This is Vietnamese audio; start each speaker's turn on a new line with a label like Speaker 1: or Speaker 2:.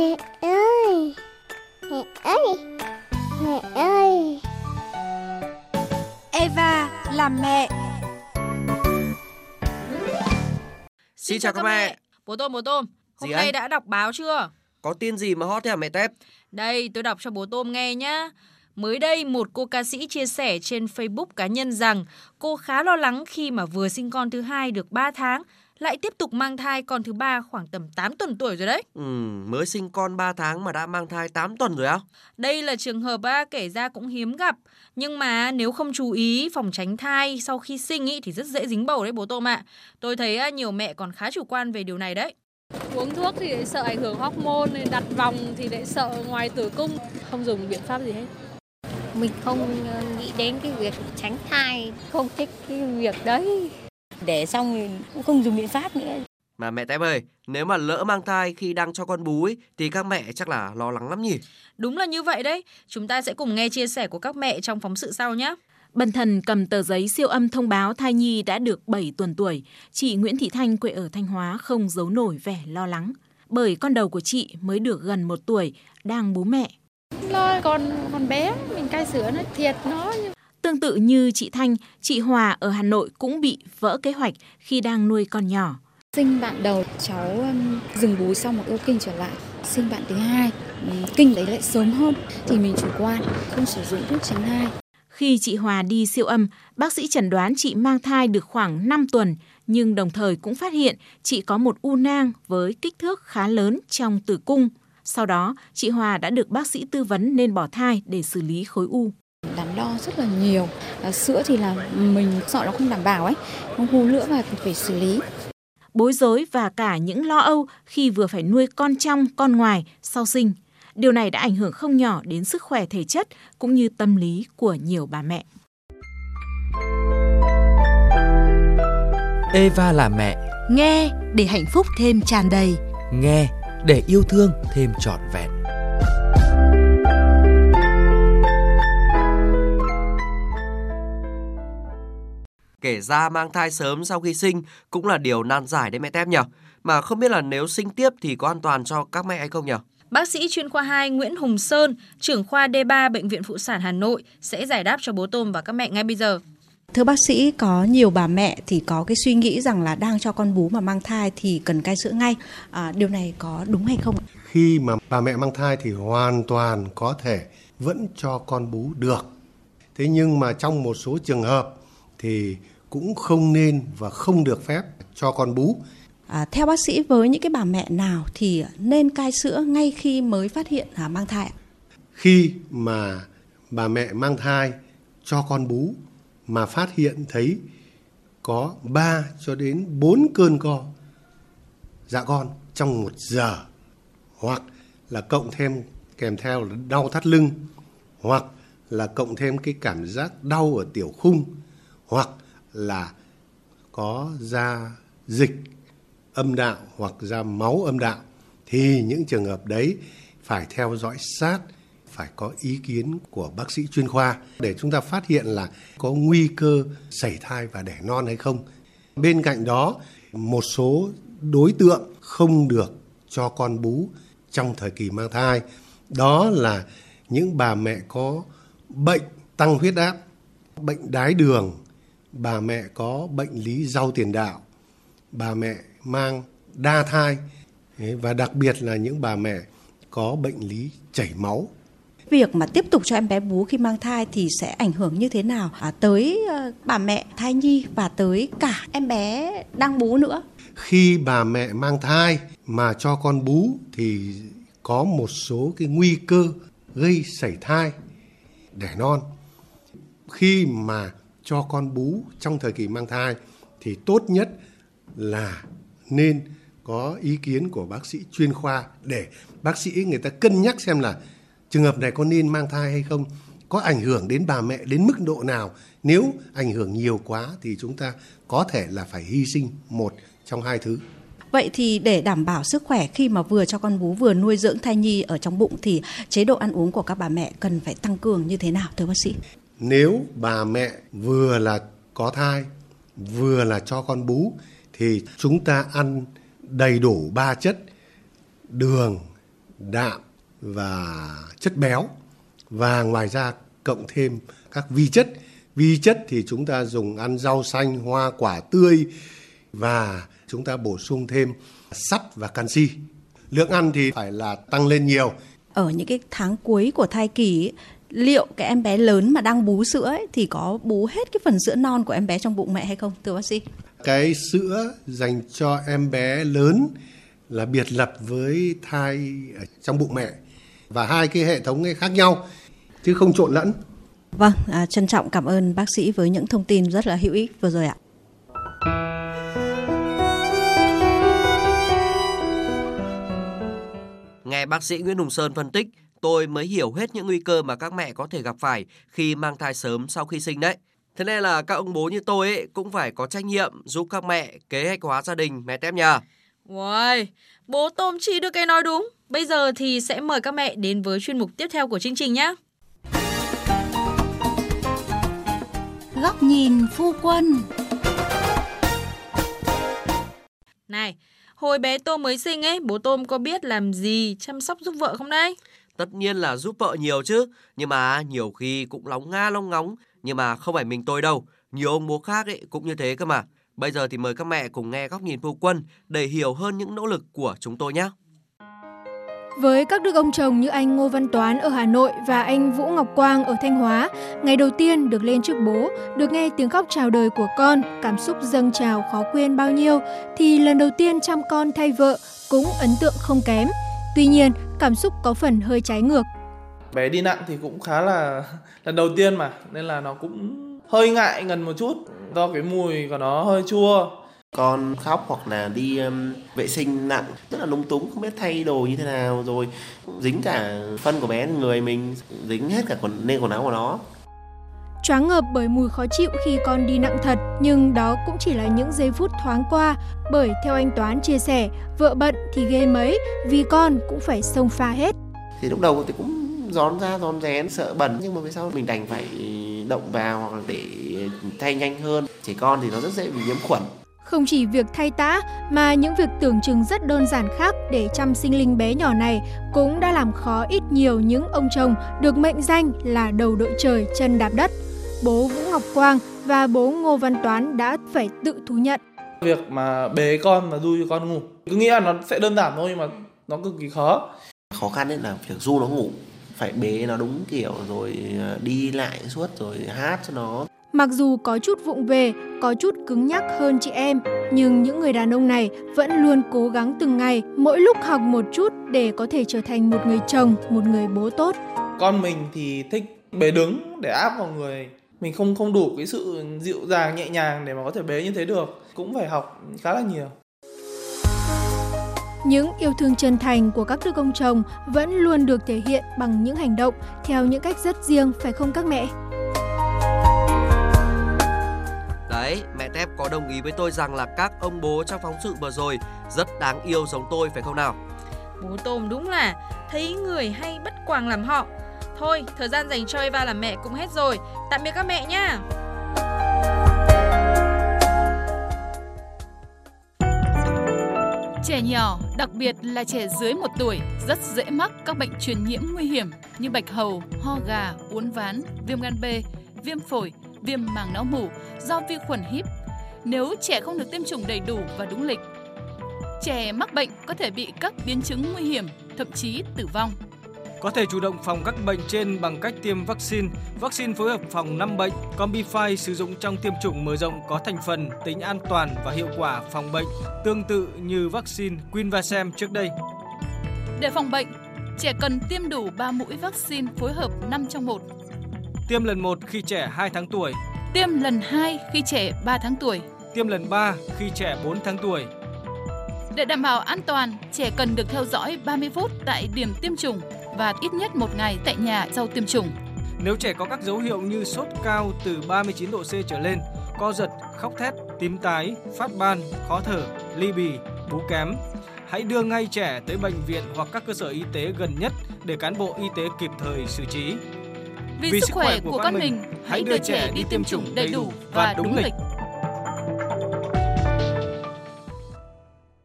Speaker 1: Mẹ ơi Mẹ ơi Mẹ ơi
Speaker 2: Eva làm mẹ
Speaker 3: Xin chào các mẹ.
Speaker 4: Bố Tôm, bố Tôm, hôm
Speaker 3: Gì
Speaker 4: nay
Speaker 3: anh?
Speaker 4: đã đọc báo chưa?
Speaker 3: Có tin gì mà hot thế hả mẹ Tép?
Speaker 4: Đây, tôi đọc cho bố Tôm nghe nhá. Mới đây, một cô ca sĩ chia sẻ trên Facebook cá nhân rằng cô khá lo lắng khi mà vừa sinh con thứ hai được 3 tháng, lại tiếp tục mang thai con thứ ba khoảng tầm 8 tuần tuổi rồi đấy.
Speaker 3: Ừ, mới sinh con 3 tháng mà đã mang thai 8 tuần rồi á?
Speaker 4: Đây là trường hợp á, kể ra cũng hiếm gặp. Nhưng mà nếu không chú ý phòng tránh thai sau khi sinh ý, thì rất dễ dính bầu đấy bố Tôm ạ. Tôi thấy nhiều mẹ còn khá chủ quan về điều này đấy.
Speaker 5: uống thuốc thì lại sợ ảnh hưởng hormone đặt vòng thì lại sợ ngoài tử cung không dùng biện pháp gì hết
Speaker 6: mình không ờ, nghĩ đến cái việc tránh thai không thích cái việc đấy để xong thì cũng không dùng biện pháp nữa
Speaker 3: Mà mẹ Tép ơi, nếu mà lỡ mang thai khi đang cho con bú ấy, thì các mẹ chắc là lo lắng lắm nhỉ?
Speaker 4: Đúng là như vậy đấy. Chúng ta sẽ cùng nghe chia sẻ của các mẹ trong phóng sự sau nhé.
Speaker 7: Bần thần cầm tờ giấy siêu âm thông báo thai nhi đã được 7 tuần tuổi. Chị Nguyễn Thị Thanh quê ở Thanh Hóa không giấu nổi vẻ lo lắng. Bởi con đầu của chị mới được gần một tuổi, đang bú mẹ.
Speaker 5: lo con con bé mình cai sữa nó thiệt nó nhưng
Speaker 7: Tương tự như chị Thanh, chị Hòa ở Hà Nội cũng bị vỡ kế hoạch khi đang nuôi con nhỏ.
Speaker 8: Sinh bạn đầu cháu um, dừng bú xong một yêu kinh trở lại. Sinh bạn thứ hai, um, kinh đấy lại sớm hơn thì mình chủ quan, không sử dụng thuốc tránh thai.
Speaker 7: Khi chị Hòa đi siêu âm, bác sĩ chẩn đoán chị mang thai được khoảng 5 tuần, nhưng đồng thời cũng phát hiện chị có một u nang với kích thước khá lớn trong tử cung. Sau đó, chị Hòa đã được bác sĩ tư vấn nên bỏ thai để xử lý khối u.
Speaker 8: Đo rất là nhiều. À, sữa thì là mình sợ nó không đảm bảo ấy, không hù nữa và phải xử lý.
Speaker 7: Bối rối và cả những lo âu khi vừa phải nuôi con trong, con ngoài sau sinh. Điều này đã ảnh hưởng không nhỏ đến sức khỏe thể chất cũng như tâm lý của nhiều bà mẹ.
Speaker 9: Eva là mẹ,
Speaker 2: Nghe để hạnh phúc thêm tràn đầy
Speaker 9: nghe để yêu thương thêm trọn vẹn.
Speaker 3: Kể ra mang thai sớm sau khi sinh cũng là điều nan giải đấy mẹ Tép nhỉ? Mà không biết là nếu sinh tiếp thì có an toàn cho các mẹ hay không nhỉ?
Speaker 4: Bác sĩ chuyên khoa 2 Nguyễn Hùng Sơn, trưởng khoa D3 Bệnh viện Phụ sản Hà Nội sẽ giải đáp cho bố Tôm và các mẹ ngay bây giờ.
Speaker 10: Thưa bác sĩ, có nhiều bà mẹ thì có cái suy nghĩ rằng là đang cho con bú mà mang thai thì cần cai sữa ngay. À, điều này có đúng hay không?
Speaker 11: Khi mà bà mẹ mang thai thì hoàn toàn có thể vẫn cho con bú được. Thế nhưng mà trong một số trường hợp thì cũng không nên và không được phép cho con bú.
Speaker 10: À, theo bác sĩ với những cái bà mẹ nào thì nên cai sữa ngay khi mới phát hiện à, mang thai? ạ?
Speaker 11: Khi mà bà mẹ mang thai cho con bú mà phát hiện thấy có 3 cho đến 4 cơn co dạ con trong một giờ hoặc là cộng thêm kèm theo là đau thắt lưng hoặc là cộng thêm cái cảm giác đau ở tiểu khung hoặc là có da dịch âm đạo hoặc da máu âm đạo thì những trường hợp đấy phải theo dõi sát phải có ý kiến của bác sĩ chuyên khoa để chúng ta phát hiện là có nguy cơ sảy thai và đẻ non hay không. Bên cạnh đó, một số đối tượng không được cho con bú trong thời kỳ mang thai, đó là những bà mẹ có bệnh tăng huyết áp, bệnh đái đường, bà mẹ có bệnh lý rau tiền đạo, bà mẹ mang đa thai và đặc biệt là những bà mẹ có bệnh lý chảy máu
Speaker 10: Việc mà tiếp tục cho em bé bú khi mang thai thì sẽ ảnh hưởng như thế nào à, tới ờ, bà mẹ thai nhi và tới cả em bé đang bú nữa?
Speaker 11: khi bà mẹ mang thai mà cho con bú thì có một số cái nguy cơ gây sảy thai đẻ non khi mà cho con bú trong thời kỳ mang thai thì tốt nhất là nên có ý kiến của bác sĩ chuyên khoa để bác sĩ người ta cân nhắc xem là trường hợp này có nên mang thai hay không, có ảnh hưởng đến bà mẹ đến mức độ nào nếu ảnh hưởng nhiều quá thì chúng ta có thể là phải hy sinh một trong hai thứ
Speaker 10: Vậy thì để đảm bảo sức khỏe, khi mà vừa cho con bú vừa nuôi dưỡng thai nhi ở trong bụng thì chế độ ăn uống của các bà mẹ cần phải tăng cường như thế nào, thưa bác sĩ?
Speaker 11: Nếu bà mẹ vừa là có thai vừa là cho con bú thì chúng ta ăn đầy đủ ba chất đường đạm và chất béo và ngoài ra cộng thêm các vi chất. Vi chất thì chúng ta dùng ăn rau xanh, hoa quả tươi và chúng ta bổ sung thêm sắt và canxi. Lượng ăn thì phải là tăng lên nhiều.
Speaker 10: Ở những cái tháng cuối của thai kỳ liệu cái em bé lớn mà đang bú sữa ấy, thì có bú hết cái phần sữa non của em bé trong bụng mẹ hay không thưa bác sĩ?
Speaker 11: Cái sữa dành cho em bé lớn là biệt lập với thai ở trong bụng mẹ và hai cái hệ thống ấy khác nhau chứ không trộn lẫn.
Speaker 10: Vâng, à, trân trọng cảm ơn bác sĩ với những thông tin rất là hữu ích vừa rồi ạ.
Speaker 3: Nghe bác sĩ Nguyễn Hùng Sơn phân tích, tôi mới hiểu hết những nguy cơ mà các mẹ có thể gặp phải khi mang thai sớm sau khi sinh đấy. Thế nên là các ông bố như tôi ấy cũng phải có trách nhiệm giúp các mẹ kế hoạch hóa gia đình mẹ tép nhà.
Speaker 4: Uầy, bố Tôm chỉ được cái nói đúng. Bây giờ thì sẽ mời các mẹ đến với chuyên mục tiếp theo của chương trình nhé.
Speaker 2: Góc nhìn phu quân
Speaker 4: Này, hồi bé Tôm mới sinh ấy, bố Tôm có biết làm gì chăm sóc giúp vợ không đấy?
Speaker 3: Tất nhiên là giúp vợ nhiều chứ, nhưng mà nhiều khi cũng lóng nga lóng ngóng, nhưng mà không phải mình tôi đâu, nhiều ông bố khác ấy cũng như thế cơ mà. Bây giờ thì mời các mẹ cùng nghe góc nhìn phu quân để hiểu hơn những nỗ lực của chúng tôi nhé.
Speaker 12: Với các đức ông chồng như anh Ngô Văn Toán ở Hà Nội và anh Vũ Ngọc Quang ở Thanh Hóa, ngày đầu tiên được lên trước bố, được nghe tiếng khóc chào đời của con, cảm xúc dâng trào khó quên bao nhiêu, thì lần đầu tiên chăm con thay vợ cũng ấn tượng không kém. Tuy nhiên, cảm xúc có phần hơi trái ngược.
Speaker 13: Bé đi nặng thì cũng khá là lần đầu tiên mà, nên là nó cũng hơi ngại ngần một chút. Do cái mùi của nó hơi chua.
Speaker 14: Con khóc hoặc là đi um, vệ sinh nặng rất là lung túng không biết thay đồ như thế nào rồi. Dính cả phân của bé người mình dính hết cả quần nên quần áo của nó.
Speaker 12: Choáng ngợp bởi mùi khó chịu khi con đi nặng thật nhưng đó cũng chỉ là những giây phút thoáng qua. Bởi theo anh Toán chia sẻ vợ bận thì ghê mấy vì con cũng phải xông pha hết
Speaker 14: thì lúc đầu thì cũng gión ra gión rén sợ bẩn nhưng mà về sau mình đành phải động vào hoặc để thay nhanh hơn trẻ con thì nó rất dễ bị nhiễm khuẩn
Speaker 12: không chỉ việc thay tã mà những việc tưởng chừng rất đơn giản khác để chăm sinh linh bé nhỏ này cũng đã làm khó ít nhiều những ông chồng được mệnh danh là đầu đội trời chân đạp đất. Bố Vũ Ngọc Quang và bố Ngô Văn Toán đã phải tự thú nhận.
Speaker 13: Việc mà bế con và du cho con ngủ cứ nghĩ là nó sẽ đơn giản thôi nhưng mà nó cực kỳ khó.
Speaker 14: Khó khăn đấy là việc du nó ngủ phải bế nó đúng kiểu rồi à, đi lại suốt rồi hát cho nó
Speaker 12: Mặc dù có chút vụng về, có chút cứng nhắc hơn chị em, nhưng những người đàn ông này vẫn luôn cố gắng từng ngày, mỗi lúc học một chút để có thể trở thành một người chồng, một người bố tốt.
Speaker 13: Con mình thì thích bế đứng để áp vào người. Mình không không đủ cái sự dịu dàng nhẹ nhàng để mà có thể bế như thế được. Cũng phải học khá là nhiều.
Speaker 12: Những yêu thương chân thành của các đức ông chồng vẫn luôn được thể hiện bằng những hành động theo những cách rất riêng phải không các mẹ?
Speaker 3: Đấy, mẹ Tép có đồng ý với tôi rằng là các ông bố trong phóng sự vừa rồi rất đáng yêu giống tôi phải không nào?
Speaker 4: Bố Tôm đúng là thấy người hay bất quàng làm họ. Thôi, thời gian dành cho Eva làm mẹ cũng hết rồi. Tạm biệt các mẹ nhá.
Speaker 15: Trẻ nhỏ, đặc biệt là trẻ dưới 1 tuổi, rất dễ mắc các bệnh truyền nhiễm nguy hiểm như bạch hầu, ho gà, uốn ván, viêm gan B, viêm phổi, viêm màng não mủ do vi khuẩn híp nếu trẻ không được tiêm chủng đầy đủ và đúng lịch. Trẻ mắc bệnh có thể bị các biến chứng nguy hiểm, thậm chí tử vong.
Speaker 16: Có thể chủ động phòng các bệnh trên bằng cách tiêm vaccine. Vaccine phối hợp phòng 5 bệnh. Combify sử dụng trong tiêm chủng mở rộng có thành phần, tính an toàn và hiệu quả phòng bệnh tương tự như vaccine Quinvasem trước đây.
Speaker 15: Để phòng bệnh, trẻ cần tiêm đủ 3 mũi vaccine phối hợp 5 trong 1
Speaker 16: Tiêm lần 1 khi trẻ 2 tháng tuổi.
Speaker 15: Tiêm lần 2 khi trẻ 3 tháng tuổi.
Speaker 16: Tiêm lần 3 khi trẻ 4 tháng tuổi.
Speaker 15: Để đảm bảo an toàn, trẻ cần được theo dõi 30 phút tại điểm tiêm chủng và ít nhất một ngày tại nhà sau tiêm chủng.
Speaker 16: Nếu trẻ có các dấu hiệu như sốt cao từ 39 độ C trở lên, co giật, khóc thét, tím tái, phát ban, khó thở, ly bì, bú kém, hãy đưa ngay trẻ tới bệnh viện hoặc các cơ sở y tế gần nhất để cán bộ y tế kịp thời xử trí.
Speaker 15: Vì, Vì sức khỏe của con mình, hãy đưa trẻ đi tiêm chủng đầy đủ và đúng lịch.